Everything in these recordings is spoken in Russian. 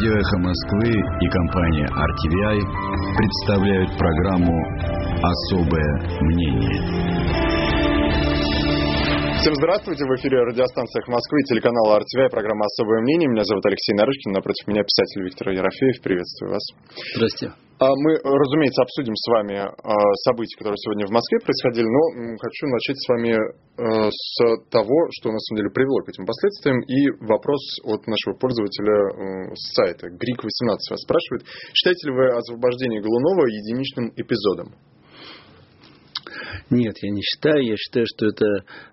Радио «Эхо Москвы» и компания RTVI представляют программу «Особое мнение». Всем здравствуйте, в эфире радиостанция Москвы, телеканал RTVI, программа «Особое мнение». Меня зовут Алексей Нарышкин, напротив меня писатель Виктор Ерофеев. Приветствую вас. Здравствуйте. А, мы, разумеется, обсудим с вами а, события, которые сегодня в Москве происходили, но хочу начать с вами а, с того, что на самом деле привело к этим последствиям, и вопрос от нашего пользователя с сайта Грик18 вас спрашивает, считаете ли вы освобождение Голунова единичным эпизодом? Нет, я не считаю. Я считаю, что это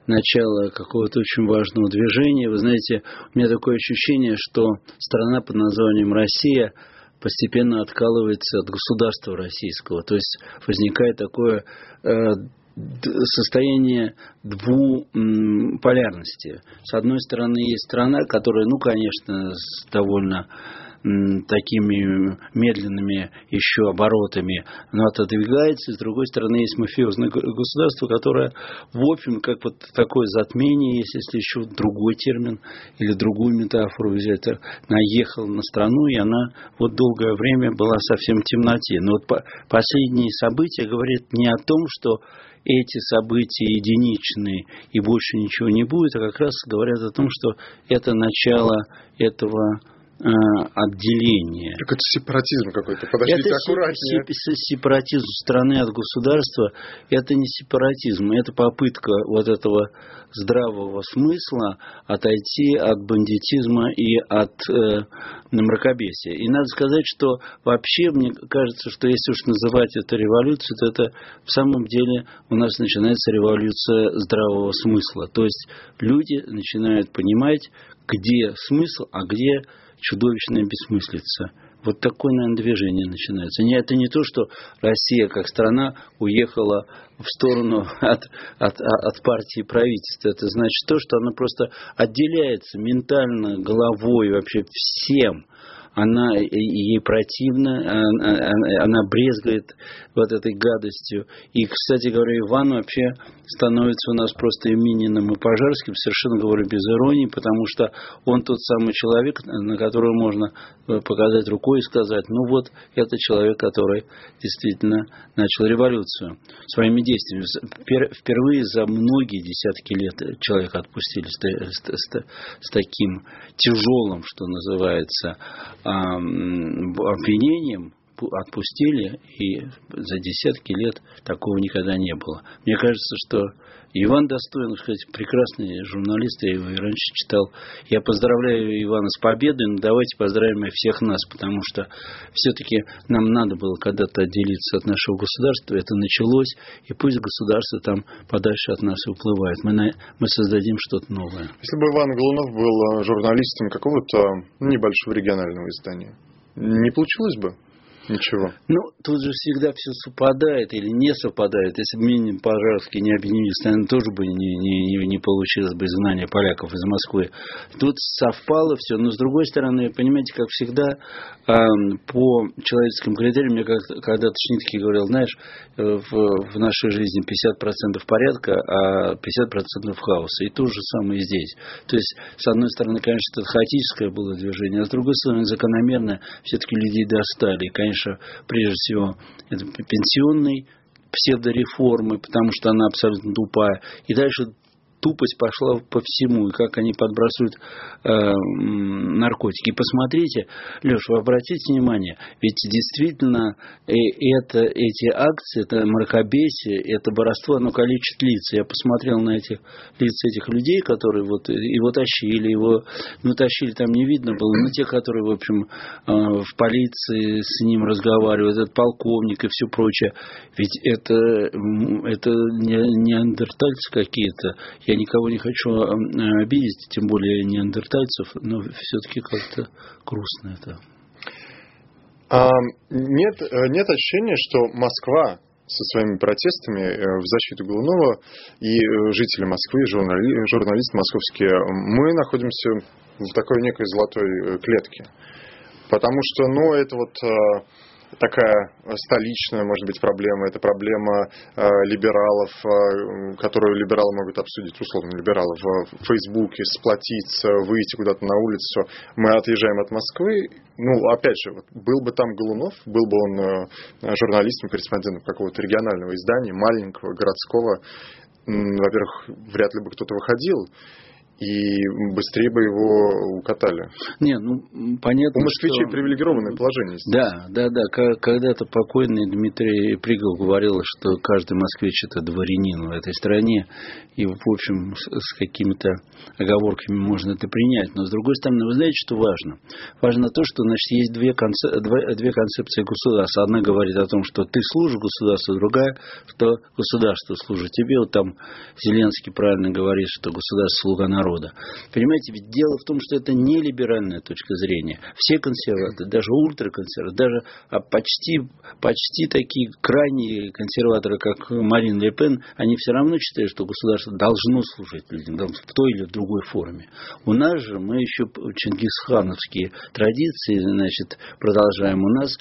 начало какого-то очень важного движения. Вы знаете, у меня такое ощущение, что страна под названием Россия постепенно откалывается от государства российского. То есть возникает такое э, состояние двуполярности. С одной стороны, есть страна, которая, ну, конечно, довольно такими медленными еще оборотами, но отодвигается. С другой стороны, есть мафиозное государство, которое, в общем, как вот такое затмение, есть, если еще другой термин или другую метафору взять, наехала на страну, и она вот долгое время была совсем в темноте. Но вот последние события говорят не о том, что эти события единичные и больше ничего не будет, а как раз говорят о том, что это начало этого отделение. Так это сепаратизм какой-то. Подождите, это аккуратнее. сепаратизм страны от государства. Это не сепаратизм, это попытка вот этого здравого смысла отойти от бандитизма и от э, мракобесия. И надо сказать, что вообще мне кажется, что если уж называть это революцией, то это в самом деле у нас начинается революция здравого смысла. То есть люди начинают понимать, где смысл, а где чудовищная бессмыслица. Вот такое, наверное, движение начинается. Не, это не то, что Россия как страна уехала в сторону от, от, от партии правительства. Это значит то, что она просто отделяется ментально, головой, вообще всем она ей противна, она, она брезгает вот этой гадостью. И, кстати говоря, Иван вообще становится у нас просто Мининым и Пожарским, совершенно говорю без иронии, потому что он тот самый человек, на которого можно э, показать рукой и сказать, ну вот, это человек, который действительно начал революцию своими действиями. Впервые за многие десятки лет человека отпустили с таким тяжелым, что называется, обвинением отпустили, и за десятки лет такого никогда не было. Мне кажется, что Иван Достоин, сказать, прекрасный журналист, я его и раньше читал. Я поздравляю Ивана с победой, но давайте поздравим и всех нас, потому что все-таки нам надо было когда-то отделиться от нашего государства, это началось, и пусть государство там подальше от нас уплывает. Мы, на, мы создадим что-то новое. Если бы Иван Голунов был журналистом какого-то небольшого регионального издания, не получилось бы? Ничего. Ну, тут же всегда все совпадает или не совпадает. Если бы Минин Пожарский не объединились, наверное, тоже бы не, не, не получилось бы изгнание поляков из Москвы. Тут совпало все. Но, с другой стороны, понимаете, как всегда, по человеческим критериям, мне когда-то Шнитке говорил, знаешь, э, в, в нашей жизни 50% порядка, а 50% хаоса. И то же самое здесь. То есть, с одной стороны, конечно, это хаотическое было движение, а с другой стороны, закономерно все-таки людей достали. И, конечно, конечно, прежде всего, это пенсионной псевдореформы, потому что она абсолютно тупая. И дальше тупость пошла по всему, и как они подбрасывают э, наркотики. Посмотрите, Леш, вы обратите внимание, ведь действительно это, эти акции, это мракобесие, это воровство, оно калечит лица. Я посмотрел на эти лица этих людей, которые вот его тащили, его, ну, тащили, там не видно было, но те, которые, в общем, э, в полиции с ним разговаривают, этот полковник и все прочее, ведь это, это не неандертальцы какие-то, я никого не хочу э, обидеть, тем более неандертальцев, но все-таки как-то грустно это. А, нет, э, нет ощущения, что Москва со своими протестами э, в защиту Голунова и жители Москвы, журнали, журналисты московские, мы находимся в такой некой золотой клетке. Потому что, ну, это вот такая столичная, может быть, проблема. Это проблема э, либералов, э, которую либералы могут обсудить, условно, либералов в Фейсбуке, сплотиться, выйти куда-то на улицу. Мы отъезжаем от Москвы. Ну, опять же, вот, был бы там Голунов, был бы он э, журналистом, корреспондентом какого-то регионального издания, маленького, городского, во-первых, вряд ли бы кто-то выходил и быстрее бы его укатали. Не, ну понятно. У москвичей что... привилегированное положение. Да, да, да. Когда-то покойный Дмитрий Пригол говорил, что каждый москвич это дворянин в этой стране, и в общем с какими-то оговорками можно это принять. Но с другой стороны, вы знаете, что важно? Важно то, что значит есть две, концеп... две концепции государства. Одна говорит о том, что ты служишь государству, другая, что государство служит тебе. Вот там Зеленский правильно говорит, что государство слуга народа народа. Понимаете, ведь дело в том, что это не либеральная точка зрения. Все консерваторы, даже ультраконсерваторы, даже а, почти, почти такие крайние консерваторы, как Марин Ле Пен, они все равно считают, что государство должно служить людям в той или другой форме. У нас же мы еще чингисхановские традиции значит, продолжаем. У нас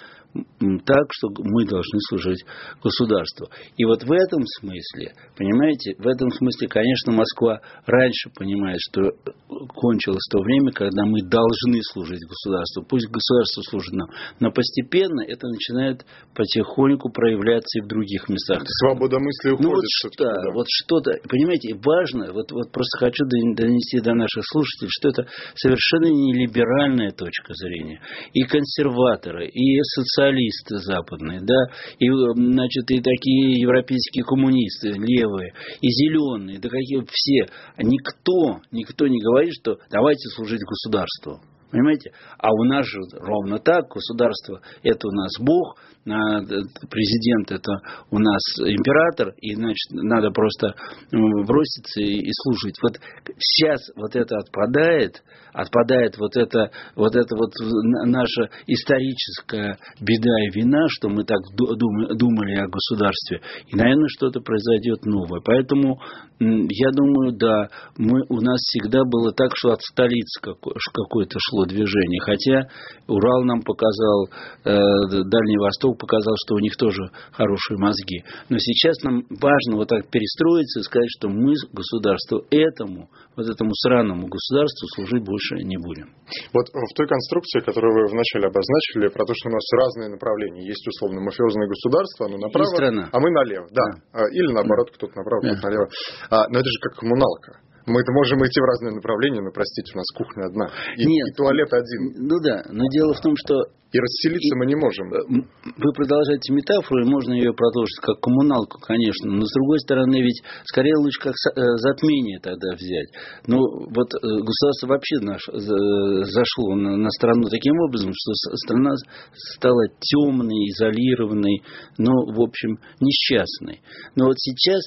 так, что мы должны служить государству. И вот в этом смысле, понимаете, в этом смысле, конечно, Москва раньше понимает, что кончилось то время, когда мы должны служить государству. Пусть государство служит нам. Но постепенно это начинает потихоньку проявляться и в других местах. Свобода мысли уходит. Ну вот что, да. вот что-то, понимаете, важно, вот, вот просто хочу донести до наших слушателей, что это совершенно не либеральная точка зрения. И консерваторы, и социальные социалисты западные, да, и, значит, и такие европейские коммунисты левые, и зеленые, да какие все. Никто, никто не говорит, что давайте служить государству. Понимаете? А у нас же ровно так. Государство – это у нас Бог, президент – это у нас император, и, значит, надо просто броситься и служить. Вот сейчас вот это отпадает, отпадает вот это вот, это вот наша историческая беда и вина, что мы так думали о государстве. И, наверное, что-то произойдет новое. Поэтому я думаю, да, мы, у нас всегда было так, что от столицы какое-то шло движение. Хотя Урал нам показал, э, Дальний Восток показал, что у них тоже хорошие мозги. Но сейчас нам важно вот так перестроиться и сказать, что мы государству этому, вот этому сраному государству служить больше не будем. Вот в той конструкции, которую вы вначале обозначили, про то, что у нас разные направления. Есть условно мафиозное государство, оно направо, а мы налево. Да. да. Или наоборот, кто-то направо, да. кто-то налево. А, но это же как коммуналка. Мы это можем идти в разные направления, но, простите, у нас кухня одна. И, Нет, и туалет один. Ну да, но дело в том, что... И расселиться и, мы не можем. Э, вы продолжаете метафору, и можно ее продолжить как коммуналку, конечно. Но, с другой стороны, ведь скорее лучше как э, затмение тогда взять. Ну, вот э, государство вообще наш, зашло на, на страну таким образом, что страна стала темной, изолированной, но, в общем, несчастной. Но вот сейчас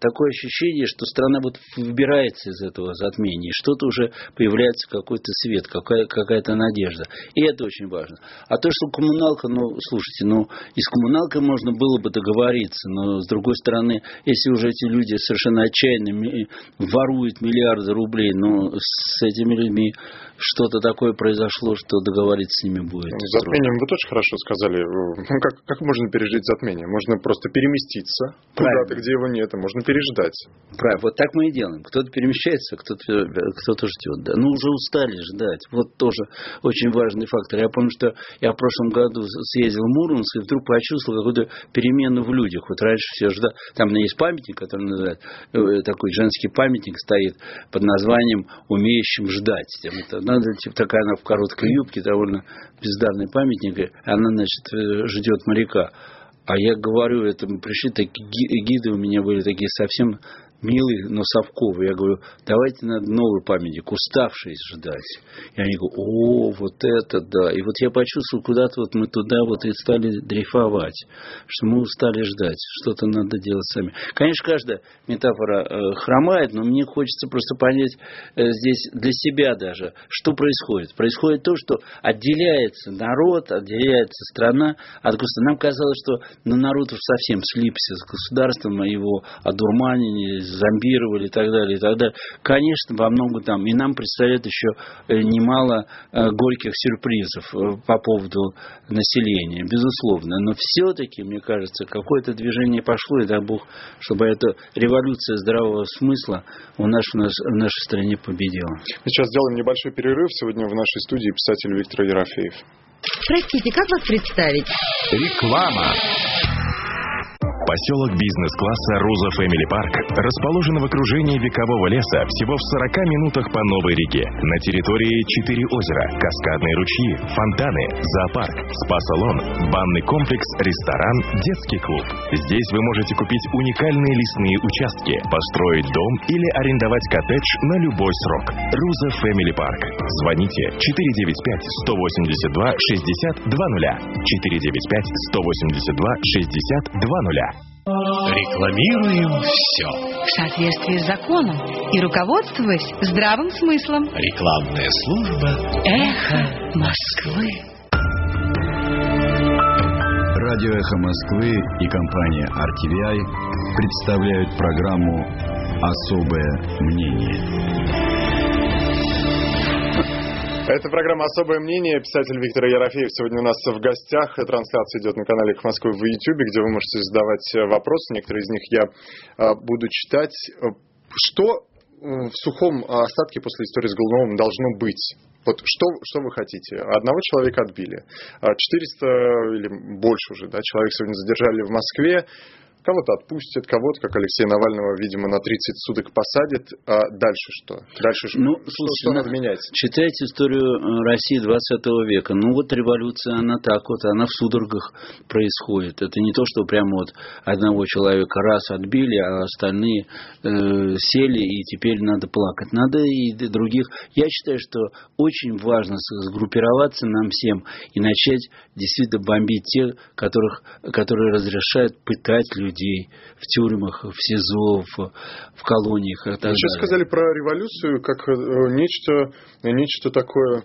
такое ощущение, что страна вот выбирается из этого затмения, что-то уже появляется какой-то свет, какая, какая-то надежда. И это очень важно. А то, что коммуналка, ну, слушайте, ну, и с коммуналкой можно было бы договориться, но, с другой стороны, если уже эти люди совершенно отчаянно воруют миллиарды рублей, ну, с этими людьми что-то такое произошло, что договориться с ними будет. Ну, затмением вы тоже хорошо сказали. Ну, как, как можно пережить затмение? Можно просто переместиться куда-то, где его нет, а можно переждать. Правильно, вот так мы и делаем. Кто-то перемещается, кто-то кто ждет. Да. Ну, уже устали ждать. Вот тоже очень важный фактор. Я помню, что я в прошлом году съездил в Мурманск и вдруг почувствовал какую-то перемену в людях. Вот раньше все ждали. Там есть памятник, который называют, э, такой женский памятник стоит под названием «Умеющим ждать». Это надо, типа, такая она в короткой юбке, довольно бездарный памятник, и она, значит, э, ждет моряка. А я говорю, это пришли, такие гиды у меня были такие совсем милый, но совковый. Я говорю, давайте надо новый памятник, уставший ждать. И они говорят, о, вот это да. И вот я почувствовал, куда-то вот мы туда вот и стали дрейфовать, что мы устали ждать, что-то надо делать сами. Конечно, каждая метафора э, хромает, но мне хочется просто понять э, здесь для себя даже, что происходит. Происходит то, что отделяется народ, отделяется страна от государства. Нам казалось, что ну, народ совсем слипся с государством, его одурманили, зомбировали и так далее, и так далее. Конечно, во многом там. И нам предстоит еще э, немало э, горьких сюрпризов э, по поводу населения, безусловно. Но все-таки, мне кажется, какое-то движение пошло, и дай Бог, чтобы эта революция здравого смысла у нас в нашей стране победила. Сейчас сделаем небольшой перерыв. Сегодня в нашей студии писатель Виктор Ерофеев. Простите, как вас представить? Реклама. Поселок бизнес-класса Роза Фэмили Парк расположен в окружении векового леса всего в 40 минутах по Новой Риге. На территории четыре озера, каскадные ручьи, фонтаны, зоопарк, спа-салон, банный комплекс, ресторан, детский клуб. Здесь вы можете купить уникальные лесные участки, построить дом или арендовать коттедж на любой срок. Роза Фэмили Парк. Звоните 495 182 60 20 495 182 60 20 Рекламируем все. В соответствии с законом и руководствуясь здравым смыслом. Рекламная служба «Эхо Москвы». Радио «Эхо Москвы» и компания RTVI представляют программу «Особое мнение». Это программа «Особое мнение». Писатель Виктор Ерофеев сегодня у нас в гостях. Трансляция идет на канале «К Москвы» в YouTube, где вы можете задавать э, вопросы. Некоторые из них я э, буду читать. Что в сухом остатке после истории с Голуновым должно быть? Вот что, что вы хотите? Одного человека отбили. 400 или больше уже да, человек сегодня задержали в Москве. Кого-то отпустят, кого-то, как Алексея Навального, видимо, на 30 суток посадят. А дальше что? Дальше ну, что, слушайте, что надо менять? Читайте историю э, России 20 века. Ну вот революция, она так вот, она в судорогах происходит. Это не то, что прямо вот одного человека раз отбили, а остальные э, сели и теперь надо плакать. Надо и других. Я считаю, что очень важно сгруппироваться нам всем и начать действительно бомбить тех, которых, которые разрешают пытать людей людей в тюрьмах, в СИЗО, в, в колониях. Вы сейчас сказали про революцию как э, нечто, нечто такое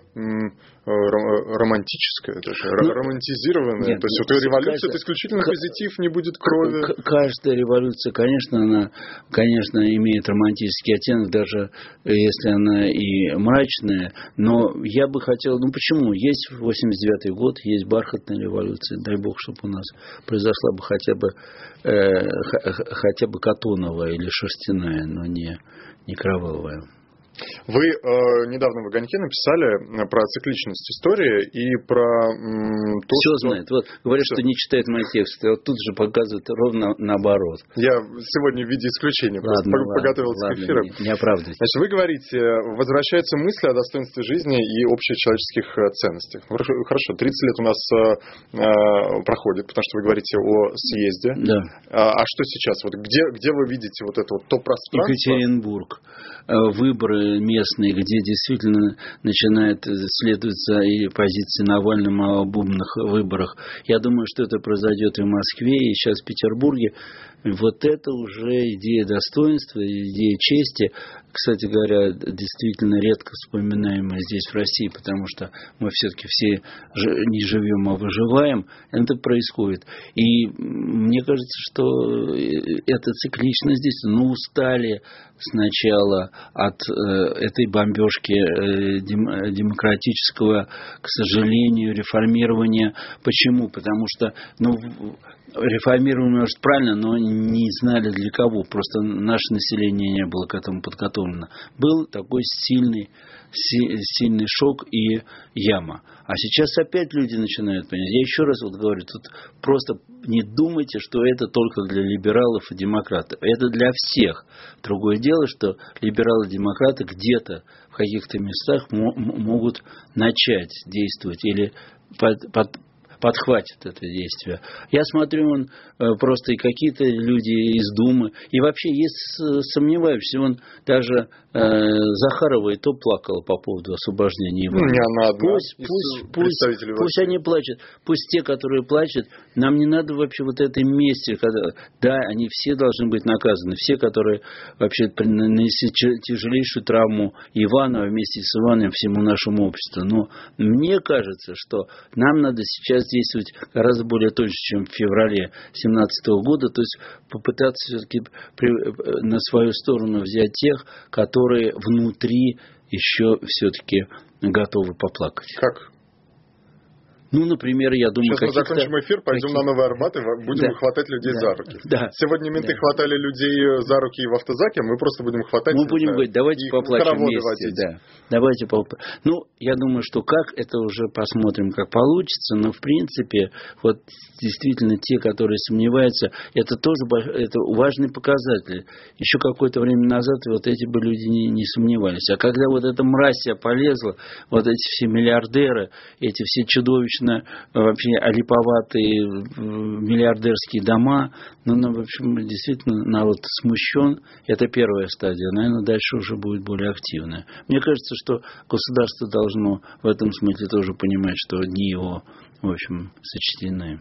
Э, романтическое, даже, ну, романтизированное. Нет, То есть ну, вот революция каждая, это исключительно позитив, не будет крови. Каждая революция, конечно, она, конечно, имеет романтический оттенок, даже если она и мрачная. Но я бы хотел, ну почему? Есть 89-й год, есть бархатная революция. Дай бог, чтобы у нас произошла бы хотя бы э, хотя бы катоновая или шерстяная, но не, не кровавая. Вы э, недавно в «Огоньке» написали э, про цикличность истории и про м, то, Все что... знает. Вот говорят, что? что не читает мои тексты. Вот тут же показывают ровно наоборот. Я сегодня в виде исключения ладно, просто ладно, подготовился ладно, к эфиру. Не, не оправдывайтесь. Значит, вы говорите, возвращаются мысли о достоинстве жизни и общечеловеческих э, ценностях. Хорошо, 30 лет у нас э, э, проходит, потому что вы говорите о съезде. Да. А, а что сейчас? Вот где, где вы видите вот это вот то пространство? Екатеринбург. Выборы местные, где действительно начинает следоваться и позиции Навального об умных выборах. Я думаю, что это произойдет и в Москве, и сейчас в Петербурге. Вот это уже идея достоинства, идея чести. Кстати говоря, действительно редко вспоминаемая здесь в России, потому что мы все-таки все не живем, а выживаем. Это происходит. И мне кажется, что эта цикличность здесь, ну, устали сначала от э, этой бомбежки э, демократического, к сожалению, реформирования. Почему? Потому что, ну, реформировали, может, правильно, но не знали для кого. Просто наше население не было к этому подготовлено. Был такой сильный, сильный шок и яма. А сейчас опять люди начинают понимать. Я еще раз вот говорю, тут просто не думайте, что это только для либералов и демократов. Это для всех. Другое дело, что либералы и демократы где-то в каких-то местах могут начать действовать или подхватит это действие. Я смотрю, он э, просто и какие-то люди из Думы, и вообще есть сомневающиеся, он даже э, Захарова и то плакала по поводу освобождения его. Ну, не она одна. Пусть, пусть, пусть, пусть они плачут, пусть те, которые плачут, нам не надо вообще вот этой мести, когда, да, они все должны быть наказаны, все, которые вообще нанесли тяжелейшую травму Ивана вместе с Иваном всему нашему обществу. Но мне кажется, что нам надо сейчас действовать гораздо более точно, чем в феврале 2017 года, то есть попытаться все-таки на свою сторону взять тех, которые внутри еще все-таки готовы поплакать. Как? Ну, например, я думаю... Сейчас мы закончим эфир, пойдем на Новый Арбат и будем да. хватать людей да. за руки. Да. Сегодня менты да. хватали людей за руки в автозаке, мы просто будем хватать... Мы будем говорить, давайте поплачем вместе. Да. Давайте попл... Ну, я думаю, что как, это уже посмотрим, как получится, но в принципе, вот действительно те, которые сомневаются, это тоже это важный показатель. Еще какое-то время назад вот эти бы люди не, не сомневались. А когда вот эта мразь полезла, вот эти все миллиардеры, эти все чудовищно вообще олиповатые миллиардерские дома, ну, ну, в общем, действительно, народ смущен. Это первая стадия. Наверное, дальше уже будет более активная. Мне кажется, что государство должно в этом смысле тоже понимать, что дни его, в общем, сочтены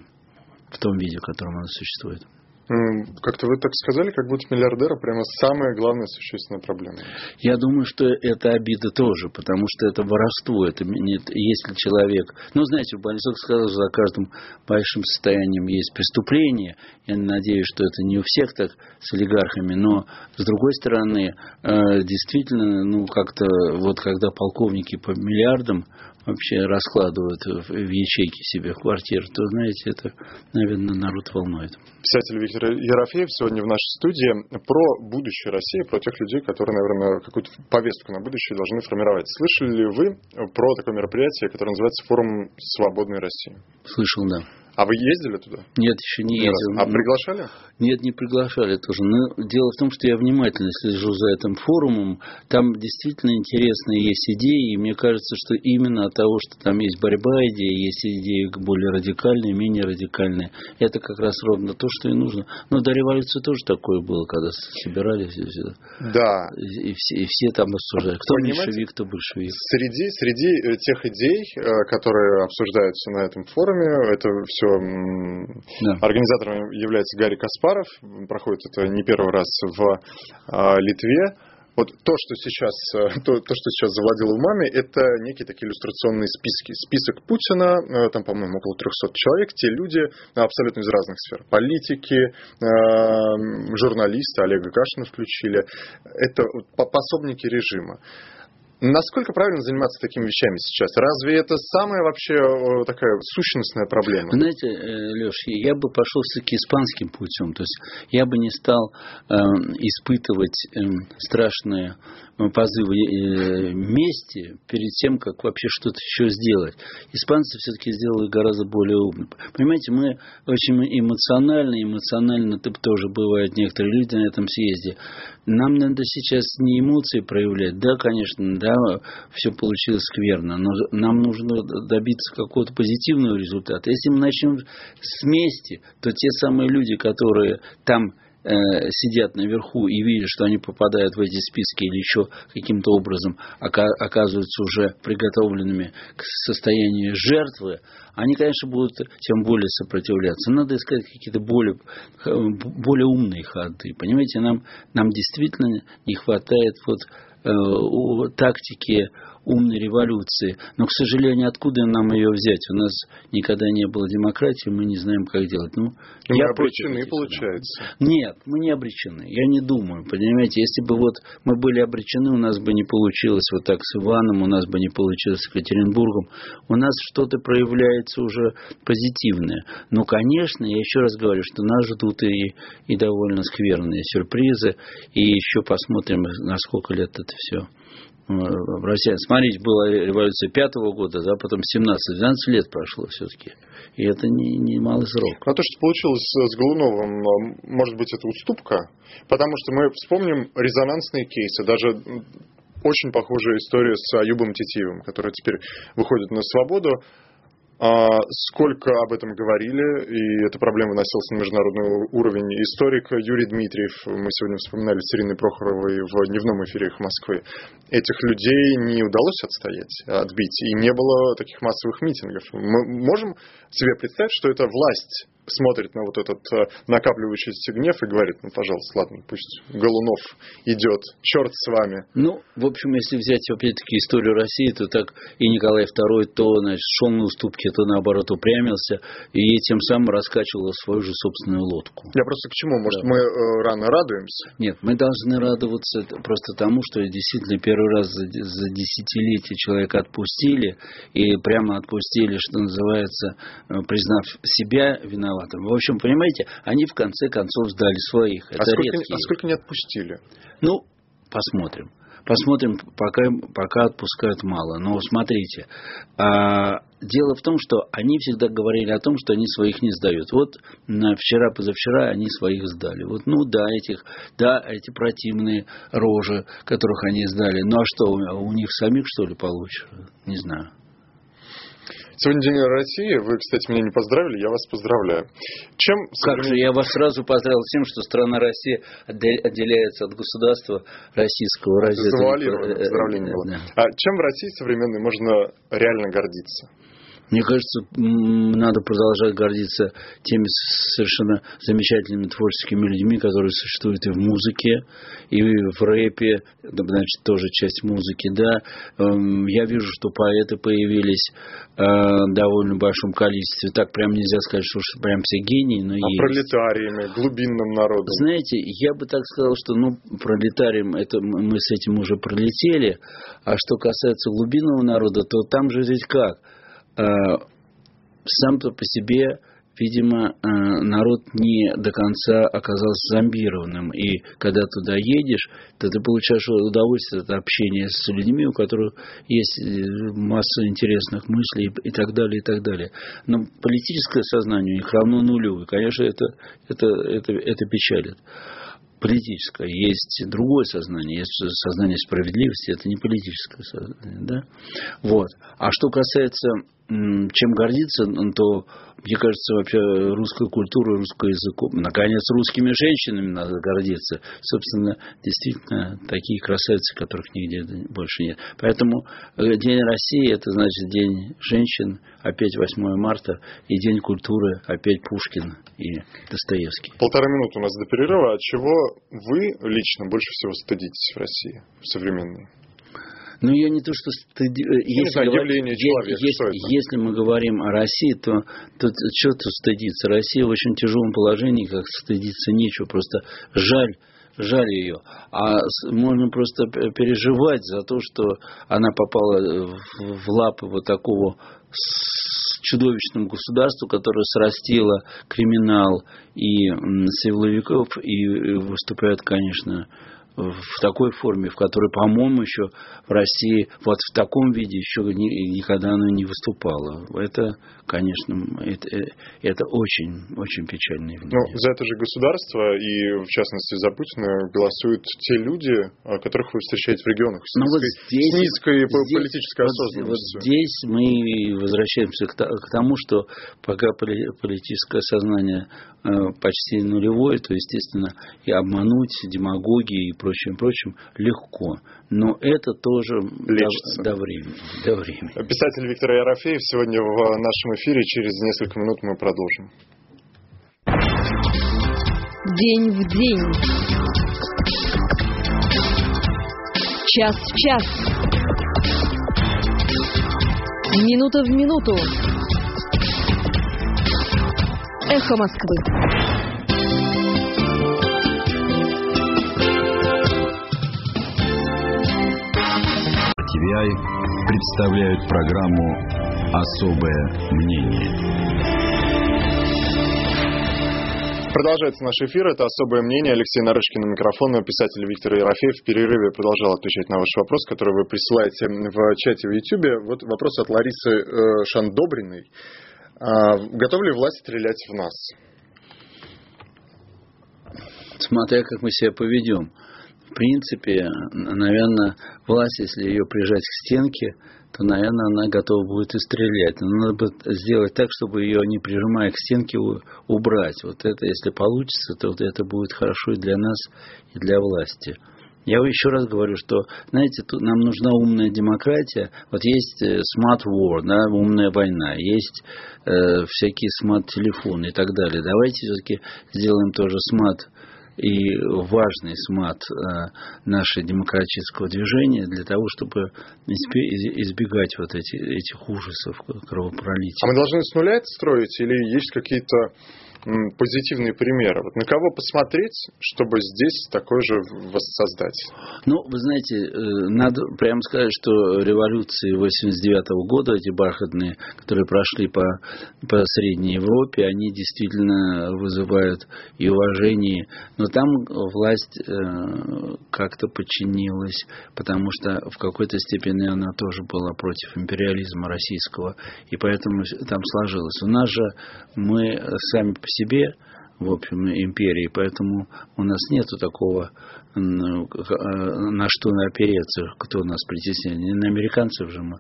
в том виде, в котором оно существует. Как-то вы так сказали, как будто миллиардера прямо самая главная существенная проблема. Я думаю, что это обида тоже, потому что это воровство. Это нет, если человек... Ну, знаете, Болесок сказал, что за каждым большим состоянием есть преступление. Я надеюсь, что это не у всех так с олигархами, но с другой стороны, э, действительно, ну, как-то вот когда полковники по миллиардам вообще раскладывают в ячейки себе в квартиру, то, знаете, это, наверное, народ волнует. Писатель Виктор Ерофеев сегодня в нашей студии про будущее России, про тех людей, которые, наверное, какую-то повестку на будущее должны формировать. Слышали ли вы про такое мероприятие, которое называется «Форум свободной России»? Слышал, да. А вы ездили туда? Нет, еще не ездил. А приглашали? Нет, не приглашали тоже. Но дело в том, что я внимательно слежу за этим форумом. Там действительно интересные есть идеи. И мне кажется, что именно от того, что там есть борьба идей, есть идеи более радикальные, менее радикальные, это как раз ровно то, что и нужно. Но до революции тоже такое было, когда собирались. Да. И все, и все там обсуждали. Кто Понимаете, меньшевик, кто большевик. Среди, среди э, тех идей, э, которые обсуждаются на этом форуме, это все все да. организатором является Гарри Каспаров. Проходит это не первый раз в а, Литве. Вот то, что сейчас, э, то, то, что сейчас завладело умами, это некие такие иллюстрационные списки. Список Путина, э, там, по-моему, около 300 человек, те люди абсолютно из разных сфер. Политики, э, журналисты, Олега Кашина включили. Это пособники режима. Насколько правильно заниматься такими вещами сейчас? Разве это самая вообще такая сущностная проблема? Знаете, э, Леш, я бы пошел все-таки испанским путем. То есть я бы не стал э, испытывать э, страшные позывы э, мести перед тем, как вообще что-то еще сделать. Испанцы все-таки сделали гораздо более умно. Понимаете, мы очень эмоционально, эмоционально тоже бывают некоторые люди на этом съезде. Нам надо сейчас не эмоции проявлять. Да, конечно, да, все получилось скверно, но нам нужно добиться какого-то позитивного результата. Если мы начнем с мести, то те самые люди, которые там э, сидят наверху и видят, что они попадают в эти списки или еще каким-то образом оказываются уже приготовленными к состоянию жертвы, они, конечно, будут тем более сопротивляться. Надо искать какие-то более, более умные ходы. Понимаете, нам, нам действительно не хватает вот э, тактики умной революции. Но, к сожалению, откуда нам ее взять? У нас никогда не было демократии, мы не знаем, как делать. Ну, мы я обречены, получается. Нет, мы не обречены. Я не думаю. Понимаете, если бы вот мы были обречены, у нас бы не получилось вот так с Иваном, у нас бы не получилось с Екатеринбургом. У нас что-то проявляется уже позитивное. Но, конечно, я еще раз говорю, что нас ждут и, и довольно скверные сюрпризы. И еще посмотрим, на сколько лет это все в России. Смотрите, была революция пятого года, да, потом 17-12 лет прошло все-таки. И это не, не малый срок. А то, что получилось с Голуновым, может быть, это уступка? Потому что мы вспомним резонансные кейсы, даже очень похожая история с Аюбом Титиевым, который теперь выходит на свободу. А, сколько об этом говорили, и эта проблема выносилась на международный уровень. Историк Юрий Дмитриев, мы сегодня вспоминали с Ириной Прохоровой в дневном эфире их Москвы, этих людей не удалось отстоять, отбить, и не было таких массовых митингов. Мы можем себе представить, что это власть смотрит на вот этот э, накапливающийся гнев и говорит, ну, пожалуйста, ладно, пусть Голунов идет, черт с вами. Ну, в общем, если взять, опять-таки, историю России, то так и Николай II то, значит, шел на уступки, то, наоборот, упрямился, и тем самым раскачивал свою же собственную лодку. Я просто к чему? Может, да. мы э, рано радуемся? Нет, мы должны радоваться просто тому, что действительно первый раз за, за десятилетие человека отпустили, и прямо отпустили, что называется, э, признав себя виноватым. В общем, понимаете, они в конце концов сдали своих. Это а, сколько, редкие. а сколько не отпустили? Ну, посмотрим. Посмотрим, пока, пока отпускают мало. Но смотрите, а, дело в том, что они всегда говорили о том, что они своих не сдают. Вот вчера, позавчера они своих сдали. Вот, ну да, этих, да, эти противные рожи, которых они сдали. Ну а что, у, у них самих что ли получше? Не знаю. Сегодня День России. Вы, кстати, меня не поздравили, я вас поздравляю. Чем как же, я вас сразу поздравил тем, что страна Россия отделяется от государства российского. Разве Завуалировано это... поздравление было. Да. А чем в России современной можно реально гордиться? Мне кажется, надо продолжать гордиться теми совершенно замечательными творческими людьми, которые существуют и в музыке, и в рэпе, значит, тоже часть музыки, да. Эм, я вижу, что поэты появились э, в довольно большом количестве. Так прям нельзя сказать, что уж прям все гении, но а есть. пролетариями, глубинным народом? Знаете, я бы так сказал, что, ну, пролетарием, это мы с этим уже пролетели, а что касается глубинного народа, то там же ведь как – сам-то по себе, видимо, э, народ не до конца оказался зомбированным. И когда туда едешь, то ты получаешь удовольствие от общения с людьми, у которых есть э, масса интересных мыслей и так далее, и так далее. Но политическое сознание у них равно. И, конечно, это, это, это, это печалит политическое, есть другое сознание, есть сознание справедливости, это не политическое сознание, да? Вот. А что касается чем гордиться, то, мне кажется, вообще русская культура, русским языком. Наконец, русскими женщинами надо гордиться. Собственно, действительно, такие красавицы, которых нигде больше нет. Поэтому э, День России – это значит День женщин, опять 8 марта, и День культуры, опять Пушкин и Достоевский. Полтора минуты у нас до перерыва. От чего вы лично больше всего стыдитесь в России, в современной? Ну, я не то, что стыди... Э, если, знаю, явление человека, если, если мы говорим о России, то, то что тут стыдиться? Россия в очень тяжелом положении, как стыдиться нечего. Просто жаль жаль ее, а можно просто переживать за то, что она попала в лапы вот такого чудовищному государству, которое срастило криминал и силовиков и выступает, конечно, в такой форме, в которой, по-моему, еще в России вот в таком виде еще никогда она не выступала. Это, конечно, это, это очень, очень печальное явление. Ну, за это же государство и, в частности, за Путина голосуют те люди, которых вы встречаете в регионах с, ну, низкой, вот здесь, с низкой здесь, политической осознанностью. Вот здесь мы возвращаемся к тому, что пока политическое сознание э, почти нулевое, то, естественно, и обмануть, демагогии и прочим, прочим, легко. Но это тоже Лечится. до, до времени. До времени. Писатель Виктор Ерофеев сегодня в нашем эфире. Через несколько минут мы продолжим. День в день. Час в час. Минута в минуту. Эхо Москвы. TVI представляют программу «Особое мнение». Продолжается наш эфир. Это «Особое мнение». Алексей Нарышкин на микрофон. Писатель Виктор Ерофеев в перерыве продолжал отвечать на ваш вопрос, который вы присылаете в чате в YouTube. Вот вопрос от Ларисы э, Шандобриной. А, готовы ли власть стрелять в нас? Смотря как мы себя поведем в принципе, наверное, власть, если ее прижать к стенке, то, наверное, она готова будет и стрелять. Но надо бы сделать так, чтобы ее, не прижимая к стенке, убрать. Вот это, если получится, то вот это будет хорошо и для нас, и для власти. Я еще раз говорю, что, знаете, тут нам нужна умная демократия. Вот есть э, smart war, да, умная война, есть э, всякие смарт-телефоны и так далее. Давайте все-таки сделаем тоже смарт и важный смат э, нашего демократического движения для того, чтобы избегать вот эти, этих ужасов кровопролития. А мы должны с нуля это строить или есть какие-то позитивные примеры? Вот на кого посмотреть, чтобы здесь такой же воссоздать? Ну, вы знаете, э, надо прямо сказать, что революции 89 -го года, эти бархатные, которые прошли по, по Средней Европе, они действительно вызывают и уважение. Но там власть э, как-то подчинилась, потому что в какой-то степени она тоже была против империализма российского, и поэтому там сложилось. У нас же мы сами по себе, в общем, империи, поэтому у нас нет такого, на что опереться, кто нас притесняет. Не на американцев же мы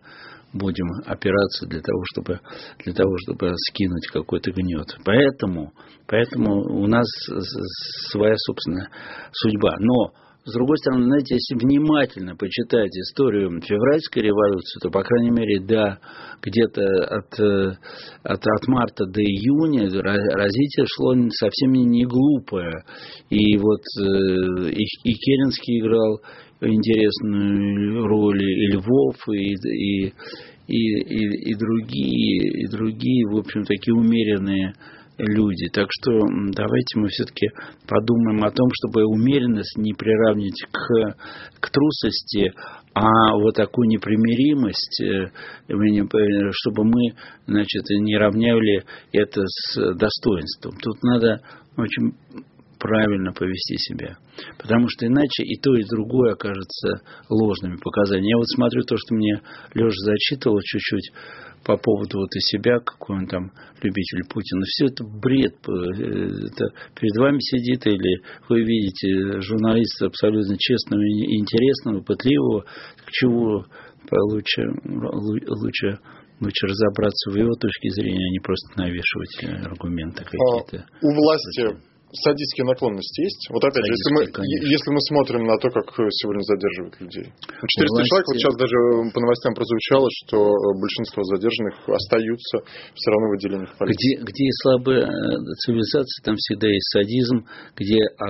будем опираться для того, чтобы, для того, чтобы скинуть какой-то гнет. Поэтому, поэтому у нас своя собственная судьба. Но с другой стороны, знаете, если внимательно почитать историю февральской революции, то, по крайней мере, да, где-то от, э, от, от марта до июня развитие шло совсем не глупое. И вот э, и, и Керенский играл интересную роль, и Львов, и, и, и, и, и другие, и другие, в общем, такие умеренные люди. Так что давайте мы все-таки подумаем о том, чтобы умеренность не приравнивать к, к трусости, а вот такую непримиримость, э, э, чтобы мы, значит, не равняли это с достоинством. Тут надо очень правильно повести себя. Потому что иначе и то, и другое окажется ложными показаниями. Я вот смотрю то, что мне Леша зачитывал чуть-чуть по поводу вот и себя, какой он там любитель Путина. Все это бред. Э, это перед вами сидит или вы видите журналиста абсолютно честного интересного, пытливого, к чего лучше, лучше лучше разобраться в его точке зрения, а не просто навешивать аргументы какие-то. А у власти садистские наклонности есть? Вот опять же, если мы, если мы смотрим на то, как сегодня задерживают людей. 400 Власти... человек, вот сейчас даже по новостям прозвучало, что большинство задержанных остаются все равно в отделениях полиции. Где, где слабая э, цивилизация, там всегда есть садизм, где а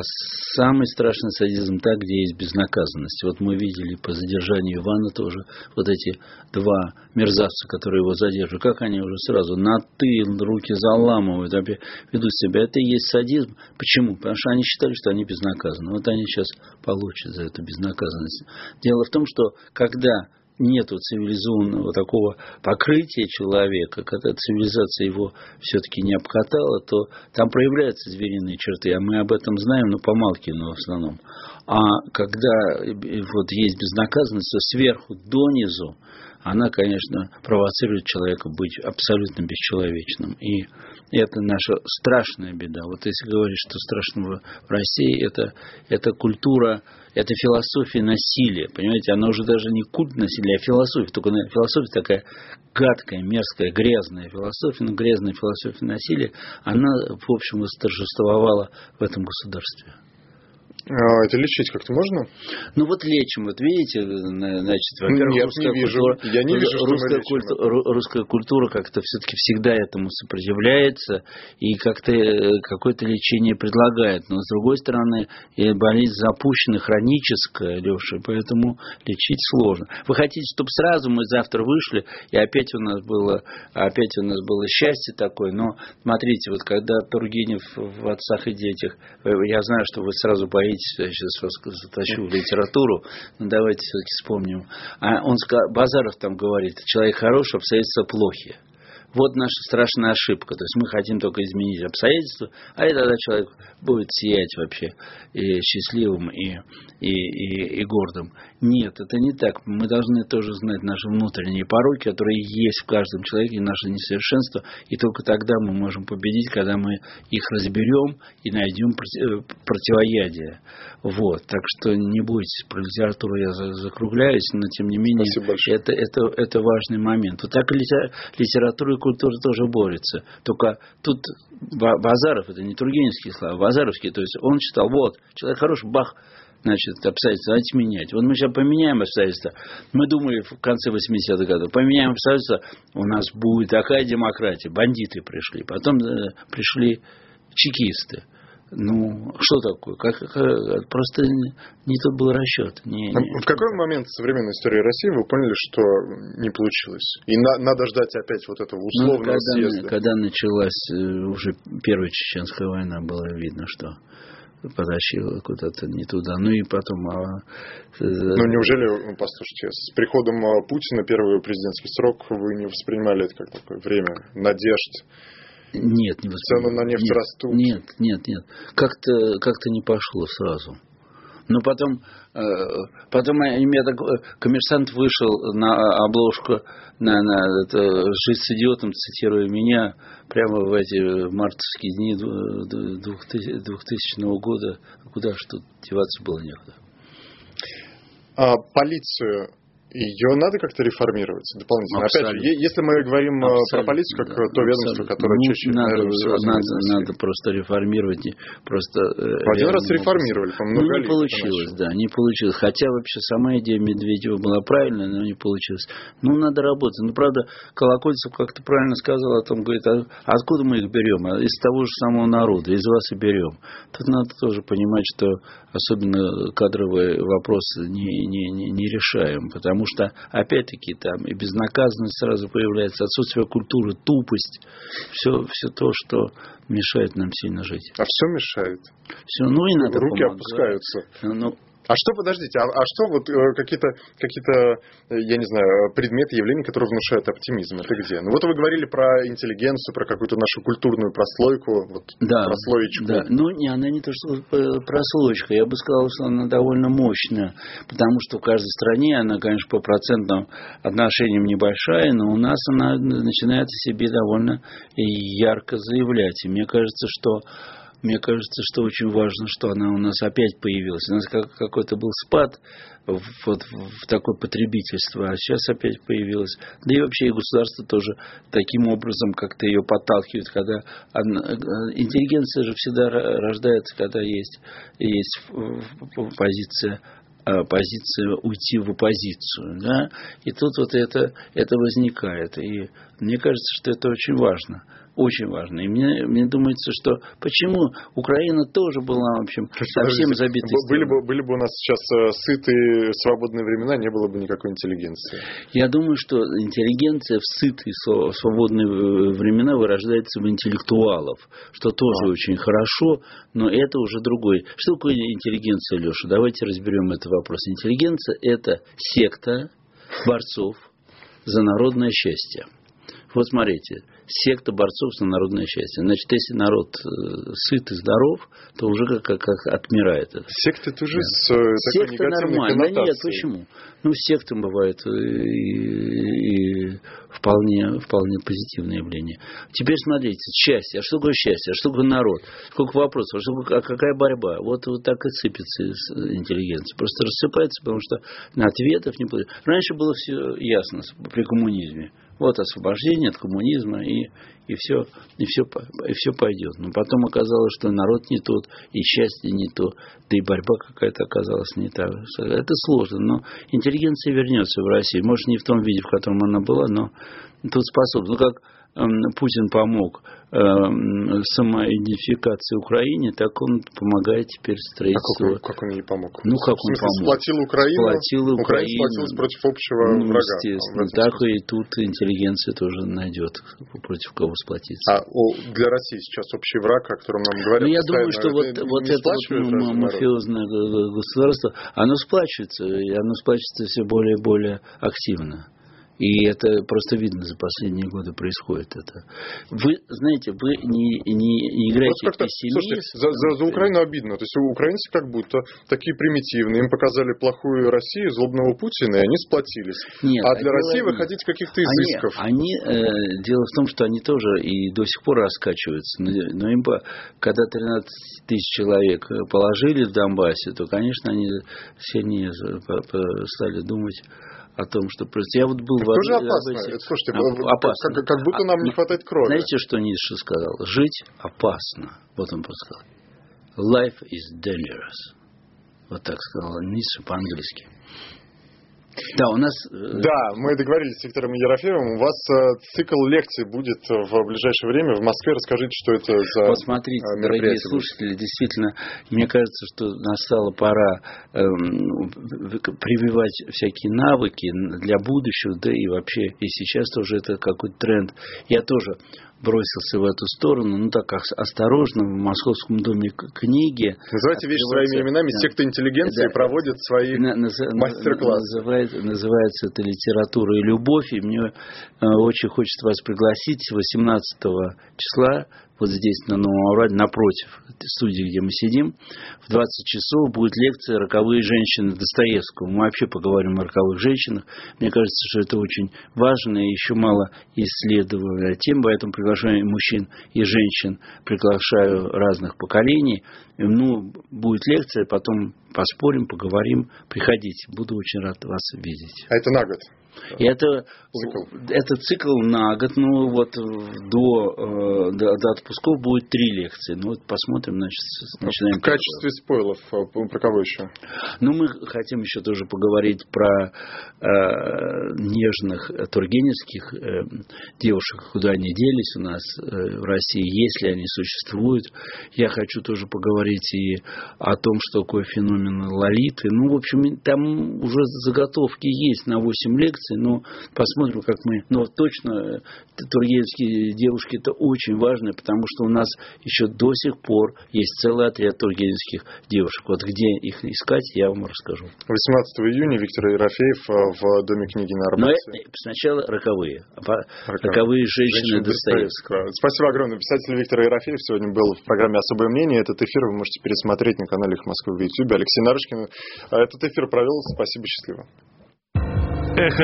самый страшный садизм так, где есть безнаказанность. Вот мы видели по задержанию Ивана тоже вот эти два мерзавца, которые его задерживают, как они уже сразу на ты руки заламывают, ведут себя. Это и есть садизм, Почему? Потому что они считали, что они безнаказаны. Вот они сейчас получат за эту безнаказанность. Дело в том, что когда нет цивилизованного такого покрытия человека, когда цивилизация его все-таки не обкатала, то там проявляются звериные черты, а мы об этом знаем, но помалкиваем в основном. А когда вот есть безнаказанность, то сверху донизу она, конечно, провоцирует человека быть абсолютно бесчеловечным. И это наша страшная беда. Вот если говорить, что страшного в России, это, это культура, это философия насилия. Понимаете, она уже даже не культ насилия, а философия. Только философия такая гадкая, мерзкая, грязная философия, но грязная философия насилия, она, в общем, восторжествовала в этом государстве. А, это лечить как-то можно? Ну вот лечим, вот видите, значит, во-первых, Нет, русская не вижу. культура, я не вижу, русская, культура, русская культура как-то все-таки всегда этому сопротивляется и как-то э, какое-то лечение предлагает. Но с другой стороны, болезнь запущена хроническая, Леша, поэтому лечить сложно. Вы хотите, чтобы сразу мы завтра вышли и опять у нас было, опять у нас было счастье такое, но смотрите, вот когда Тургенев в «Отцах и детях», э, я знаю, что вы сразу боитесь говорить, я сейчас вас затащу в литературу, но давайте все-таки вспомним. А он, Базаров там говорит, человек хороший, обстоятельства плохие. Вот наша страшная ошибка. То есть мы хотим только изменить обстоятельства, а и тогда человек будет сиять вообще и счастливым, и, и, и, и гордым. Нет, это не так. Мы должны тоже знать наши внутренние пороки, которые есть в каждом человеке, наше несовершенство. И только тогда мы можем победить, когда мы их разберем и найдем э, противоядие. Вот. Так что не бойтесь, про литературу я закругляюсь, но тем не менее это, это, это важный момент. Вот так литература и культура тоже борются. Только тут Базаров, это не Тургеневские слова, Базаровские, то есть он считал, вот, человек хороший, бах, значит, обстоятельства, давайте менять. Вот мы сейчас поменяем обстоятельства. Мы думали в конце 80-х годов, поменяем обстоятельства, у нас будет такая демократия. Бандиты пришли, потом э, пришли чекисты. Ну, что такое? Как, как, просто не тот был расчет. Не, не... В какой момент современной истории России вы поняли, что не получилось? И на, надо ждать опять вот этого условного ну, когда, съезда? Когда началась э, уже Первая Чеченская война, было видно, что потащила куда-то не туда. Ну и потом... А, э, ну неужели, послушайте, с приходом а, Путина первый президентский срок вы не воспринимали это как такое время надежд? Нет, не Цены на нефть нет, растут. Нет, нет, нет. Как-то как не пошло сразу. Но потом, э, потом меня так, коммерсант вышел на обложку на, на это, «Жизнь с идиотом», цитируя меня, прямо в эти мартовские дни 2000 года. Куда что деваться было некуда. А полицию ее надо как-то реформировать дополнительно. Абсолютно. Опять же, если мы говорим э, Абсолютно, про полицию, как да, то ведомство, которое ну, чаще, надо, наверное, всего надо, надо просто реформировать. Просто, э, Один раз реформировали, по-моему, ну, не получилось, да, не получилось. Хотя вообще сама идея Медведева была правильная, но не получилось. Ну, надо работать. Ну, правда, Колокольцев как-то правильно сказал о том, говорит, а откуда мы их берем? А из того же самого народа, из вас и берем. Тут надо тоже понимать, что особенно кадровые вопросы не, не, не, не решаем, потому что, опять-таки, там и безнаказанность сразу появляется, отсутствие культуры, тупость, все, все то, что мешает нам сильно жить. А все мешает? Все, ну и надо Руки помогать. опускаются. Ну, а что, подождите, а, а что вот э, какие-то, какие-то, э, я не знаю, предметы, явления, которые внушают оптимизм? Это где? Ну вот вы говорили про интеллигенцию, про какую-то нашу культурную прослойку, вот да, прослоечку. Да, ну не, она не то, что прослоечка, я бы сказал, что она довольно мощная, потому что в каждой стране она, конечно, по процентным отношениям небольшая, но у нас она начинает о себе довольно ярко заявлять. И мне кажется, что мне кажется, что очень важно, что она у нас опять появилась. У нас какой-то был спад вот в такое потребительство, а сейчас опять появилась. Да и вообще и государство тоже таким образом как-то ее подталкивает, когда она, интеллигенция же всегда рождается, когда есть, есть позиция а, позиция уйти в оппозицию. Да? И тут вот это, это возникает. И мне кажется, что это очень важно очень важно. И мне, мне думается, что почему Украина тоже была, в общем, совсем забита. Были бы, были бы у нас сейчас э, сытые, свободные времена, не было бы никакой интеллигенции. Я думаю, что интеллигенция в сытые, свободные э, времена вырождается в интеллектуалов, что тоже а. очень хорошо, но это уже другой. Что такое интеллигенция, Леша? Давайте разберем этот вопрос. Интеллигенция – это секта борцов за народное счастье. Вот смотрите, секта борцов за народное счастье. Значит, если народ э, сыт и здоров, то уже как, как, как отмирает. Секта тоже да. с э, Секта нормально. Да нет, почему? Ну, секты бывают и, и вполне, вполне позитивное явление. Теперь смотрите, счастье. А что такое счастье? А что такое народ? Сколько вопросов? А, что, а какая борьба? Вот, вот так и сыпется интеллигенция. Просто рассыпается, потому что на ответов не будет. Раньше было все ясно при коммунизме. Вот освобождение от коммунизма, и, и, все, и, все, и все пойдет. Но потом оказалось, что народ не тот, и счастье не то, да и борьба какая-то оказалась не та. Это сложно, но интеллигенция вернется в Россию. Может, не в том виде, в котором она была, но тут способна. Ну, как Путин помог Эм, самоидентификации Украине, так он помогает теперь строительству. А как он, как он ей помог? Ну, как он помог? Сплотил Украину, сплотил Украину. Украина сплотилась против общего ну, врага. Естественно, так и тут интеллигенция тоже найдет, против кого сплотиться. А о, для России сейчас общий враг, о котором нам говорят, Ну, я думаю, что вот, вот это вот мафиозное государство, оно сплачивается, и оно сплачивается все более и более активно. И это просто видно за последние годы происходит это. Вы знаете, вы не, не играете в пессимизм. Слушайте, за, за, за Украину обидно. То есть украинцы как будто такие примитивные. Им показали плохую Россию, злобного Путина, и они сплотились. Нет, а для России вы хотите каких-то изысков. Они, они э, дело в том, что они тоже и до сих пор раскачиваются. Но, но им, когда 13 тысяч человек положили в Донбассе, то, конечно, они сильнее стали думать о том, что просто я вот был это в тоже опасно. Это, слушайте, а, опасно. Как, как будто нам не а, хватает крови. Знаете, что Ницше сказал? Жить опасно. Вот он просто сказал. Life is dangerous. Вот так сказал Ницше по-английски. Да, у нас... э, Да, мы договорились с Виктором Ерофеевым. У вас э, цикл лекций будет в ближайшее время в Москве. Расскажите, что это за Посмотрите, э, дорогие слушатели, действительно, мне кажется, что настала пора эм, прививать всякие навыки для будущего, да и вообще, и сейчас тоже это какой-то тренд. Я тоже бросился в эту сторону, ну так ос- осторожно, в Московском доме книги. Называйте вещи своими именами. Да. Секта интеллигенции Да. проводит свои... На- наза- мастер-класс. Называется, называется это «Литература и любовь». И мне э, очень хочется вас пригласить 18 числа вот здесь, на Новом Авраде, напротив студии, где мы сидим. В 20 часов будет лекция «Роковые женщины» Достоевского. Мы вообще поговорим о роковых женщинах. Мне кажется, что это очень важно и еще мало исследованная тема, поэтому приглашаю мужчин и женщин, приглашаю разных поколений. Ну, будет лекция, потом поспорим, поговорим. Приходите, буду очень рад вас видеть. А это на год. И это Цикл. это цикл на год, ну вот до, э, до, до отпусков будет три лекции. Ну вот посмотрим, значит, начинаем. В качестве спойлов, э, про кого еще? Ну, мы хотим еще тоже поговорить про э, нежных тургеневских э, девушек, куда они делись у нас э, в России, если они существуют. Я хочу тоже поговорить и о том, что такое феномен лолиты. Ну, в общем, там уже заготовки есть на 8 лекций, но посмотрим, как мы... Но точно э, тургеневские девушки это очень важно, потому что у нас еще до сих пор есть целый отряд тургеневских девушек. Вот где их искать, я вам расскажу. 18 июня Виктор Ерофеев э, в Доме книги на Но Арбате. это сначала роковые. Роковые. Роковые женщины Достоевского. Достоевского. Спасибо огромное. Писатель Виктор Ерофеев сегодня был в программе «Особое мнение». Этот эфир вы можете пересмотреть на канале «Их Москвы» в YouTube. Алексей Нарышкин э, этот эфир провел. Спасибо, счастливо. Эхо